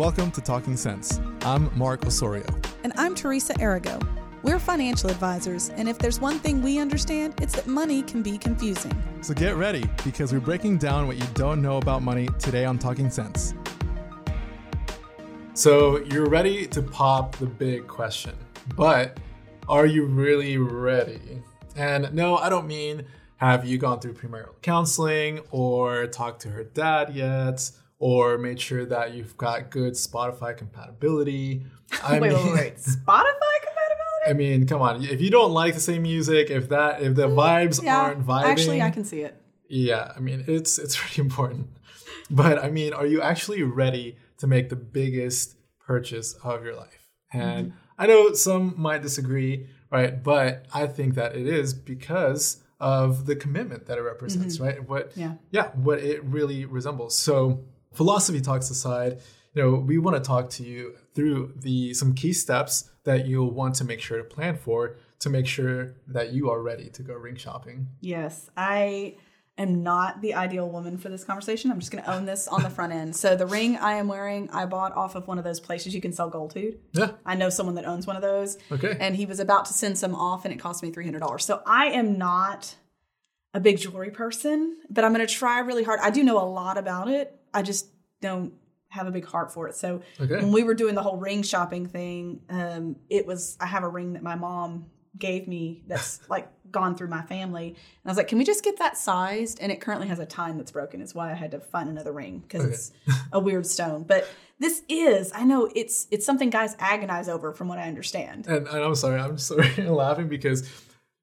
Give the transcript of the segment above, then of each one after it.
Welcome to Talking Sense. I'm Mark Osorio. And I'm Teresa Arago. We're financial advisors, and if there's one thing we understand, it's that money can be confusing. So get ready because we're breaking down what you don't know about money today on Talking Sense. So you're ready to pop the big question, but are you really ready? And no, I don't mean have you gone through premarital counseling or talked to her dad yet or made sure that you've got good Spotify compatibility. I wait, mean, wait, wait, Spotify compatibility? I mean, come on. If you don't like the same music, if that if the mm, vibes yeah, aren't vibing, actually, I can see it. Yeah, I mean, it's it's really important. But I mean, are you actually ready to make the biggest purchase of your life? And mm-hmm. I know some might disagree, right? But I think that it is because of the commitment that it represents, mm-hmm. right? What yeah. yeah, what it really resembles. So philosophy talks aside, you know, we want to talk to you through the some key steps that you'll want to make sure to plan for to make sure that you are ready to go ring shopping. Yes, I am not the ideal woman for this conversation. I'm just going to own this on the front end. So the ring I am wearing, I bought off of one of those places you can sell gold to. Yeah. I know someone that owns one of those. Okay. And he was about to send some off and it cost me $300. So I am not a big jewelry person, but I'm going to try really hard. I do know a lot about it. I just don't have a big heart for it. So okay. when we were doing the whole ring shopping thing, um, it was I have a ring that my mom gave me that's like gone through my family. And I was like, can we just get that sized? And it currently has a tine that's broken. Is why I had to find another ring because okay. it's a weird stone. But this is, I know it's it's something guys agonize over from what I understand. And, and I'm sorry, I'm sorry laughing because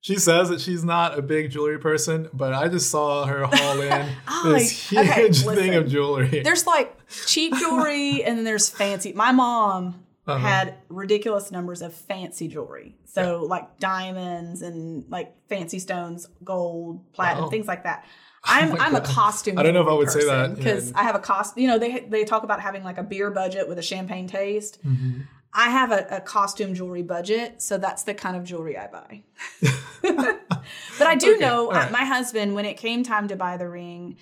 she says that she's not a big jewelry person, but I just saw her haul in oh, this huge okay, thing of jewelry. There's like cheap jewelry and then there's fancy. My mom uh-huh. had ridiculous numbers of fancy jewelry. So yeah. like diamonds and like fancy stones, gold, platinum, wow. things like that. Oh I'm oh I'm God. a costume. I don't know if I would say that because I have a cost. You know, they they talk about having like a beer budget with a champagne taste. Mm-hmm. I have a, a, costume jewelry budget, so that's the kind of jewelry I buy. but I do okay, know right. my husband, when it came time to buy the ring,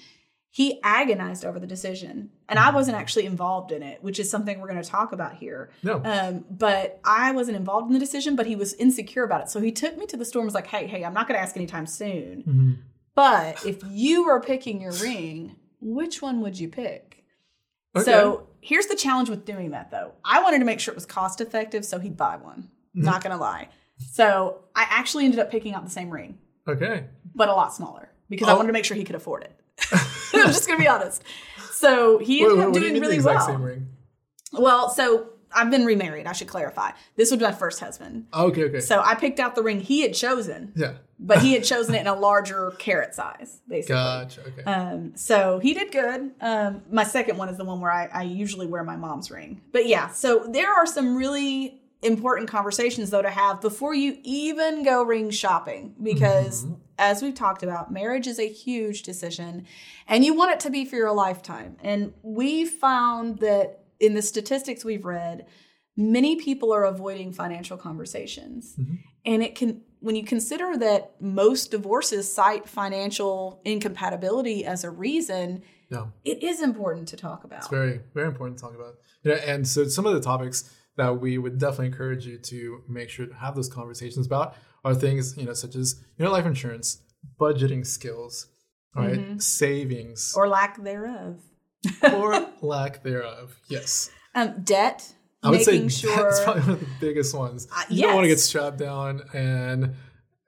he agonized over the decision. And I wasn't actually involved in it, which is something we're going to talk about here. No. Um, but I wasn't involved in the decision, but he was insecure about it. So he took me to the store and was like, hey, hey, I'm not going to ask anytime soon. Mm-hmm. But if you were picking your ring, which one would you pick? Okay. So here's the challenge with doing that though. I wanted to make sure it was cost effective, so he'd buy one. Mm-hmm. Not gonna lie. So I actually ended up picking out the same ring. Okay. But a lot smaller because oh. I wanted to make sure he could afford it. I'm just gonna be honest. So he ended wait, wait, up doing really well. Well, so I've been remarried. I should clarify. This was my first husband. Okay, okay. So I picked out the ring he had chosen. Yeah. but he had chosen it in a larger carat size, basically. Gotcha. Okay. Um, so he did good. Um, my second one is the one where I, I usually wear my mom's ring. But yeah, so there are some really important conversations though to have before you even go ring shopping because mm-hmm. as we've talked about marriage is a huge decision and you want it to be for your lifetime and we found that in the statistics we've read, many people are avoiding financial conversations. Mm-hmm. And it can, when you consider that most divorces cite financial incompatibility as a reason, yeah. it is important to talk about. It's very, very important to talk about. You know, and so some of the topics that we would definitely encourage you to make sure to have those conversations about are things, you know, such as, you know, life insurance, budgeting skills, right? Mm-hmm. Savings. Or lack thereof or lack thereof. Yes. Um, debt. I would say sure that's probably one of the biggest ones. Uh, you yes. don't want to get strapped down and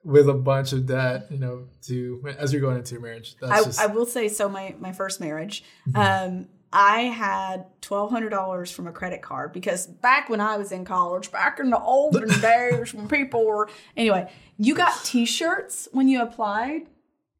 with a bunch of debt, you know, to as you're going into your marriage. I, just... I, will say so. My my first marriage, mm-hmm. um, I had twelve hundred dollars from a credit card because back when I was in college, back in the olden days when people were anyway, you got T-shirts when you applied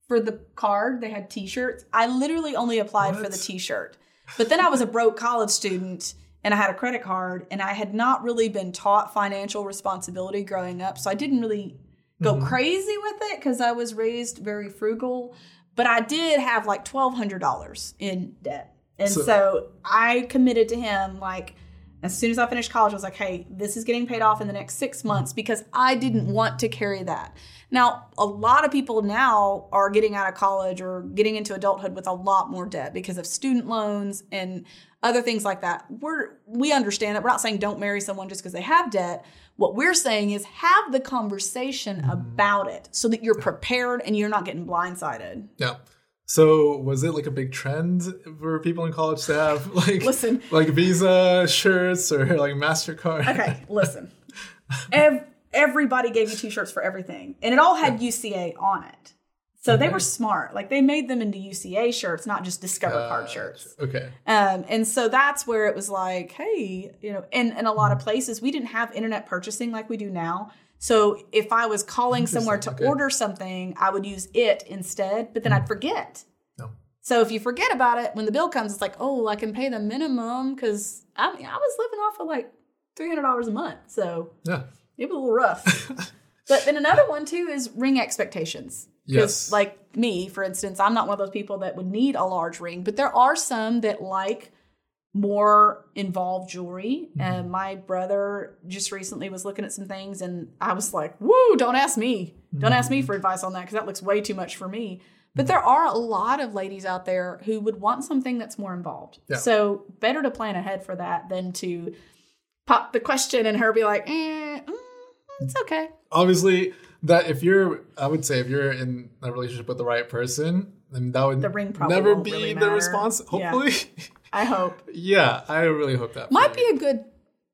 for the card, they had t-shirts. I literally only applied what? for the t-shirt. But then I was a broke college student and I had a credit card and I had not really been taught financial responsibility growing up. So I didn't really go mm-hmm. crazy with it cuz I was raised very frugal, but I did have like $1200 in debt. And so, so I committed to him like As soon as I finished college, I was like, hey, this is getting paid off in the next six months because I didn't want to carry that. Now, a lot of people now are getting out of college or getting into adulthood with a lot more debt because of student loans and other things like that. We're we understand that. We're not saying don't marry someone just because they have debt. What we're saying is have the conversation mm-hmm. about it so that you're prepared and you're not getting blindsided. Yeah. So was it like a big trend for people in college to have like Listen. like Visa shirts or like Mastercard? Okay, listen. Ev- everybody gave you t-shirts for everything, and it all had UCA on it. So they were smart. Like they made them into UCA shirts, not just Discover Card shirts. Okay. Um, and so that's where it was like, hey, you know, in, in a lot of places, we didn't have internet purchasing like we do now. So if I was calling somewhere to okay. order something, I would use it instead, but then I'd hmm. forget. No. So if you forget about it, when the bill comes, it's like, oh, I can pay the minimum because I mean, I was living off of like three hundred dollars a month, so Yeah. it was a little rough. but then another one too is ring expectations. Yes. Like me, for instance, I'm not one of those people that would need a large ring, but there are some that like more involved jewelry. And my brother just recently was looking at some things, and I was like, "Woo! Don't ask me. Don't ask me for advice on that because that looks way too much for me." But there are a lot of ladies out there who would want something that's more involved. Yeah. So better to plan ahead for that than to pop the question and her be like, eh, mm, "It's okay." Obviously, that if you're, I would say, if you're in a relationship with the right person, then that would The ring never be really the matter. response. Yeah. I hope. yeah. I really hope that Might be you. a good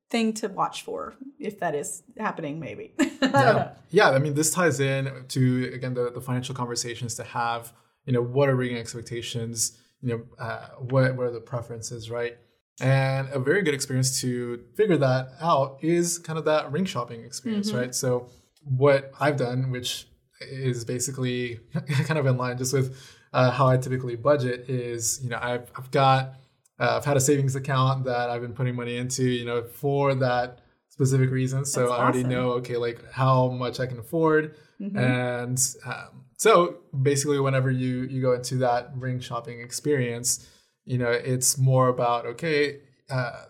thing to watch for if that is happening, maybe. I don't know. yeah. yeah, I mean, this ties in to again the, the financial conversations to have. You know, what are ring expectations? You know, uh, what what are the preferences, right? And a very good experience to figure that out is kind of that ring shopping experience, Mm-hmm. right? So, what I've done, which is basically kind of in line just with uh, how I typically budget, is you know I've I've got uh, I've had a savings account that I've been putting money into, you know, for that specific reason. So That's I already awesome. know, okay, like how much I can afford, Mm-hmm. and um, so basically, whenever you you go into that ring shopping experience, you know, it's more about okay, uh,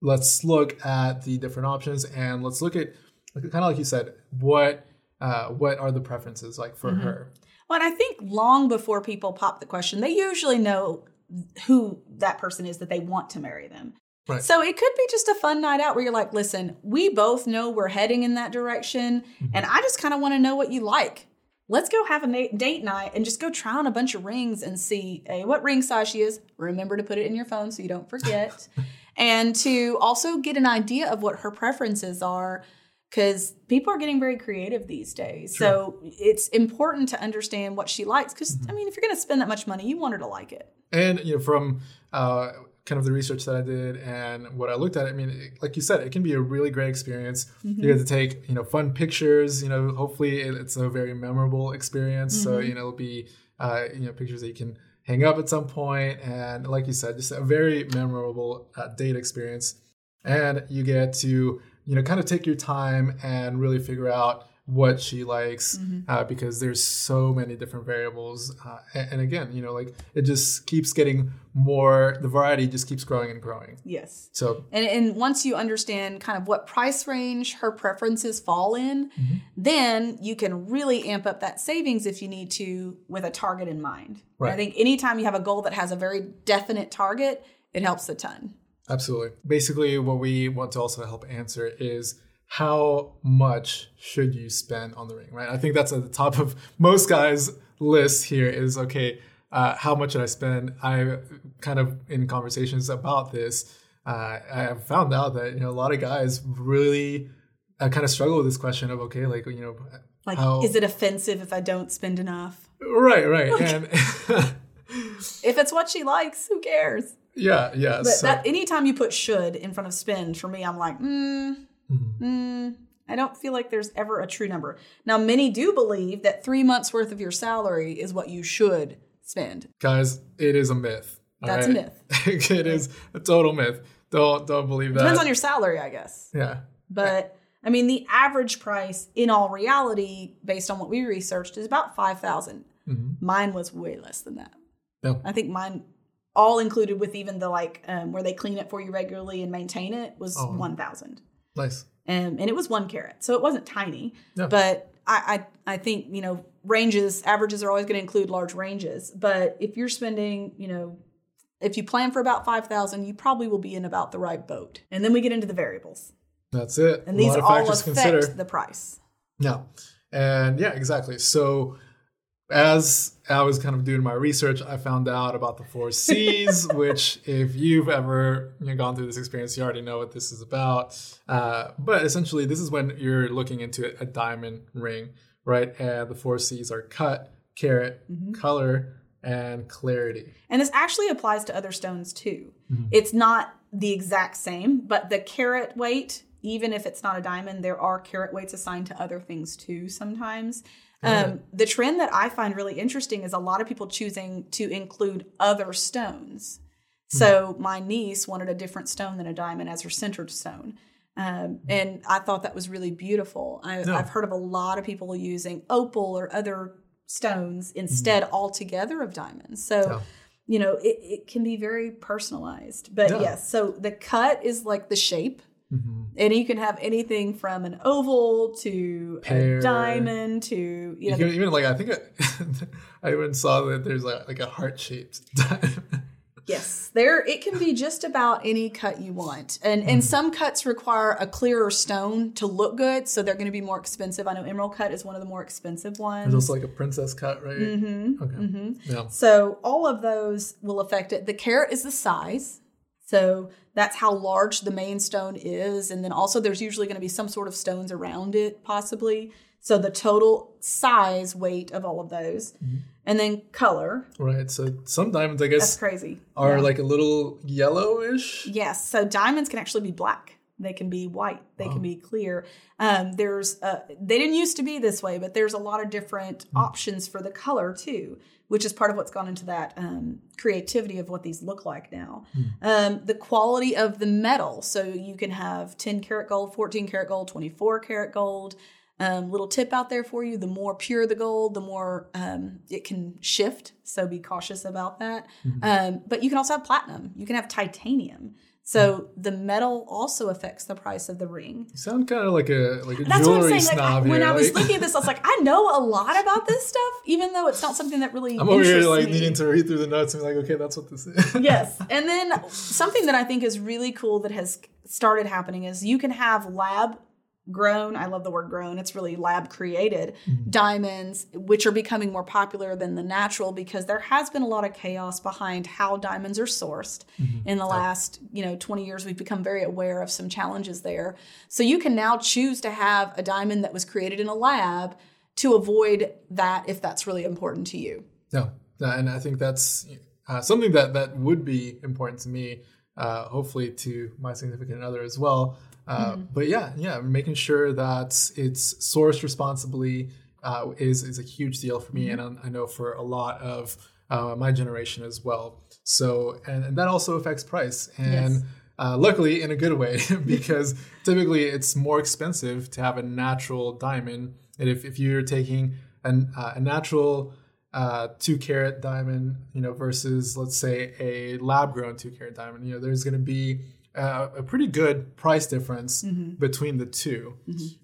let's look at the different options and let's look at kind of like you said, what uh, what are the preferences like for Mm-hmm. her? Well, and I think long before people pop the question, they usually know who that person is that they want to marry them. Right. So it could be just a fun night out where you're like, listen, we both know we're heading in that direction, mm-hmm. and I just kind of want to know what you like. Let's go have a date night and just go try on a bunch of rings and see a, what ring size she is. Remember to put it in your phone so you don't forget. and to also get an idea of what her preferences are because people are getting very creative these days. So it's important to understand what she likes because, I mean, if you're going to spend that much money, you want her to like it. And you know, from uh, kind of the research that I did and what I looked at, I mean, it, like you said, it can be a really great experience. Mm-hmm. You get to take you know fun pictures. You know, hopefully it, it's a very memorable experience. So Mm-hmm. you know, it'll be uh, you know pictures that you can hang up at some point, and like you said, just a very memorable uh, date experience. And you get to you know kind of take your time and really figure out what she likes Mm-hmm. uh, because there's so many different variables uh, and, and again you know like it just keeps getting more the variety just keeps growing and growing Yes. so And, and once you understand kind of what price range her preferences fall in, Mm-hmm. then you can really amp up that savings if you need to with a target in mind. Right. I think anytime you have a goal that has a very definite target, it helps a ton. Absolutely. Basically what we want to also help answer is how much should you spend on the ring right? I think that's at the top of most guys list here is okay uh, how much should i spend? I kind of in conversations about this uh, i have found out that you know a lot of guys really uh, kind of struggle with this question of okay like you know Like, how is it offensive if I don't spend enough? right right. And If it's what she likes, who cares? yeah yeah But so, that anytime you put should in front of spend, for me, I'm like, mm, Mm-hmm. mm, I don't feel like there's ever a true number. Now, many do believe that three months worth of your salary is what you should spend. guys it is a myth That's a right? it is a total myth don't don't believe that Depends on your salary, I guess. yeah But I mean, the average price in all reality, based on what we researched, is about 5000 Mhm. Mine was way less than that. No. I think mine all included with even the like um, where they clean it for you regularly and maintain it was Oh. 1000 Nice. um, and it was one carat so it wasn't tiny Yeah. but I, I i think you know ranges averages are always going to include large ranges but if you're spending you know if you plan for about 5000 you probably will be in about the right boat and then we get into the variables That's it. and A these all factors affect the price Yeah. And yeah, exactly. So as I was kind of doing my research, I found out about the four C's, which if you've ever you know, gone through this experience, you already know what this is about. Uh, but essentially, this is when you're looking into a diamond ring, right? And the four C's are cut, carat, Mm-hmm. color, and clarity. And this actually applies to other stones too. Mm-hmm. It's not the exact same, but the carat weight, even if it's not a diamond, there are carat weights assigned to other things too sometimes. Um, the trend that I find really interesting is a lot of people choosing to include other stones. So my niece wanted a different stone than a diamond as her centered stone. Um, and I thought that was really beautiful. I, Yeah. I've heard of a lot of people using opal or other stones instead altogether of diamonds. So, Yeah. you know, it, it can be very personalized. But Yeah. yes, so the cut is like the shape. Mhm. And you can have anything from an oval to Pear. a diamond to, you You know, can even like I think I, I even saw that there's like, like a heart shaped diamond. Yes, there it can be just about any cut you want. And and some cuts require a clearer stone to look good, so they're going to be more expensive. I know emerald cut is one of the more expensive ones. also like a princess cut, right? Mm-hmm. Okay. Yeah. So all of those will affect it. The carat is the size. So that's how large the main stone is. And then also there's usually going to be some sort of stones around it, possibly. So the total size weight of all of those. Mm-hmm. And then color. Right. So some diamonds, I guess, That's crazy. are Yeah. like a little yellowish. Yes. So diamonds can actually be black. They can be white. They can be clear. Um, there's uh, they didn't used to be this way, but there's a lot of different options for the color too, which is part of what's gone into that um, creativity of what these look like now. Um, the quality of the metal. So you can have 10 karat gold, 14 karat gold, 24 karat gold. Um, little tip out there for you: the more pure the gold, the more um, it can shift. So be cautious about that. Um, but you can also have platinum. You can have titanium. So the metal also affects the price of the ring. You sound kind of like a like a That's what I'm jewelry saying. Like snob when here. I was like- looking at this, I was like, I know a lot about this stuff, even though it's not something that really. I'm over here like me. needing to read through the notes and be like, okay, that's what this is. yes. And then something that I think is really cool that has started happening is you can have lab grown, I love the word grown, it's really lab created diamonds, which are becoming more popular than the natural because there has been a lot of chaos behind how diamonds are sourced. In the last, you know, 20 years, we've become very aware of some challenges there. So you can now choose to have a diamond that was created in a lab to avoid that if that's really important to you. No, no, and I think that's uh, something that that would be important to me. Uh, hopefully to my significant other as well. Uh, But yeah, yeah, making sure that it's sourced responsibly uh, is is a huge deal for me, and I, I know for a lot of uh, my generation as well. So and, and that also affects price, and Yes. uh, luckily in a good way because typically it's more expensive to have a natural diamond, and if if you're taking an, uh, a natural uh, two carat diamond, you know, versus let's say a lab grown two carat diamond, you know, there's going to be uh, a pretty good price difference between the 2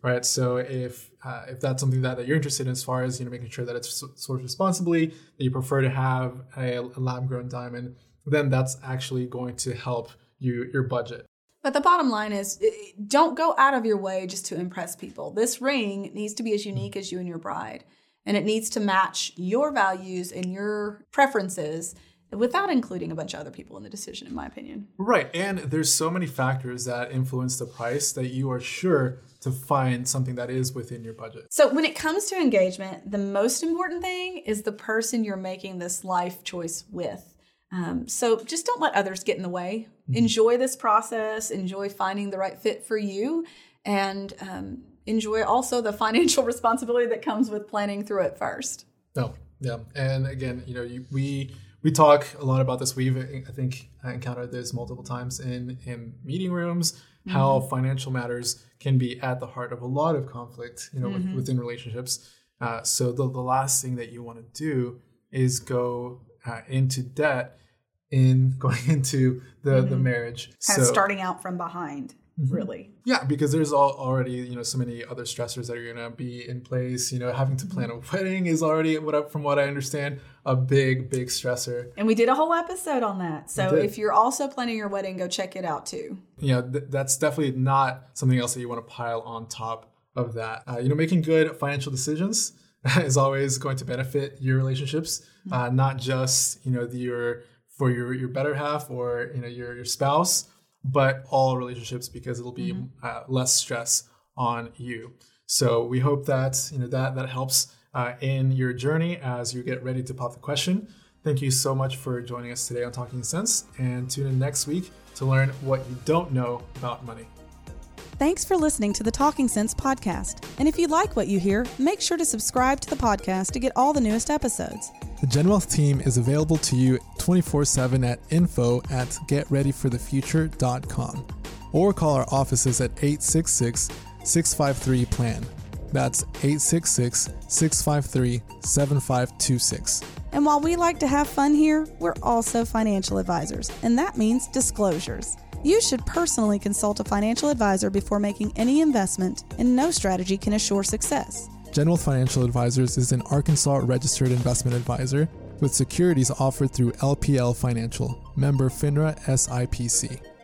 right? So if uh, if that's something that, that you're interested in, as far as you know, making sure that it's sourced responsibly, that you prefer to have a, a lab grown diamond, then that's actually going to help you your budget. But the bottom line is don't go out of your way just to impress people. This ring needs to be as unique as you and your bride, and it needs to match your values and your preferences without including a bunch of other people in the decision, in my opinion. Right. And there's so many factors that influence the price that you are sure to find something that is within your budget. So, when it comes to engagement, the most important thing is the person you're making this life choice with. Um, so, just don't let others get in the way. Enjoy this process, enjoy finding the right fit for you, and um, enjoy also the financial responsibility that comes with planning through it first. No, yeah, and again, you know, you, we we talk a lot about this. We've I think encountered this multiple times in in meeting rooms. How financial matters can be at the heart of a lot of conflict, you know, with, within relationships. Uh, so the the last thing that you want to do is go uh, into debt in going into the the marriage. Kind of starting out from behind, really. Yeah, because there's all, already you know so many other stressors that are gonna be in place. You know, having to plan a wedding is already what from what I understand a big big stressor. And we did a whole episode on that. So if you're also planning your wedding, go check it out too. You know, th- that's definitely not something else that you want to pile on top of that. Uh, you know, making good financial decisions is always going to benefit your relationships, uh, not just you know the, your for your your better half or you know your your spouse, but all relationships because it'll be uh, less stress on you. So we hope that you know that that helps uh, in your journey as you get ready to pop the question. Thank you so much for joining us today on Talking Sense, and tune in next week to learn what you don't know about money. Thanks for listening to the Talking Sense podcast. And if you like what you hear, make sure to subscribe to the podcast to get all the newest episodes. The GenWealth team is available to you 24 7 at info at getreadyforthefuture.com or call our offices at 866 653 PLAN. That's 866 653 7526. And while we like to have fun here, we're also financial advisors, and that means disclosures. You should personally consult a financial advisor before making any investment, and no strategy can assure success. GenWealth Financial Advisors is an Arkansas registered investment advisor with securities offered through LPL Financial, member FINRA SIPC.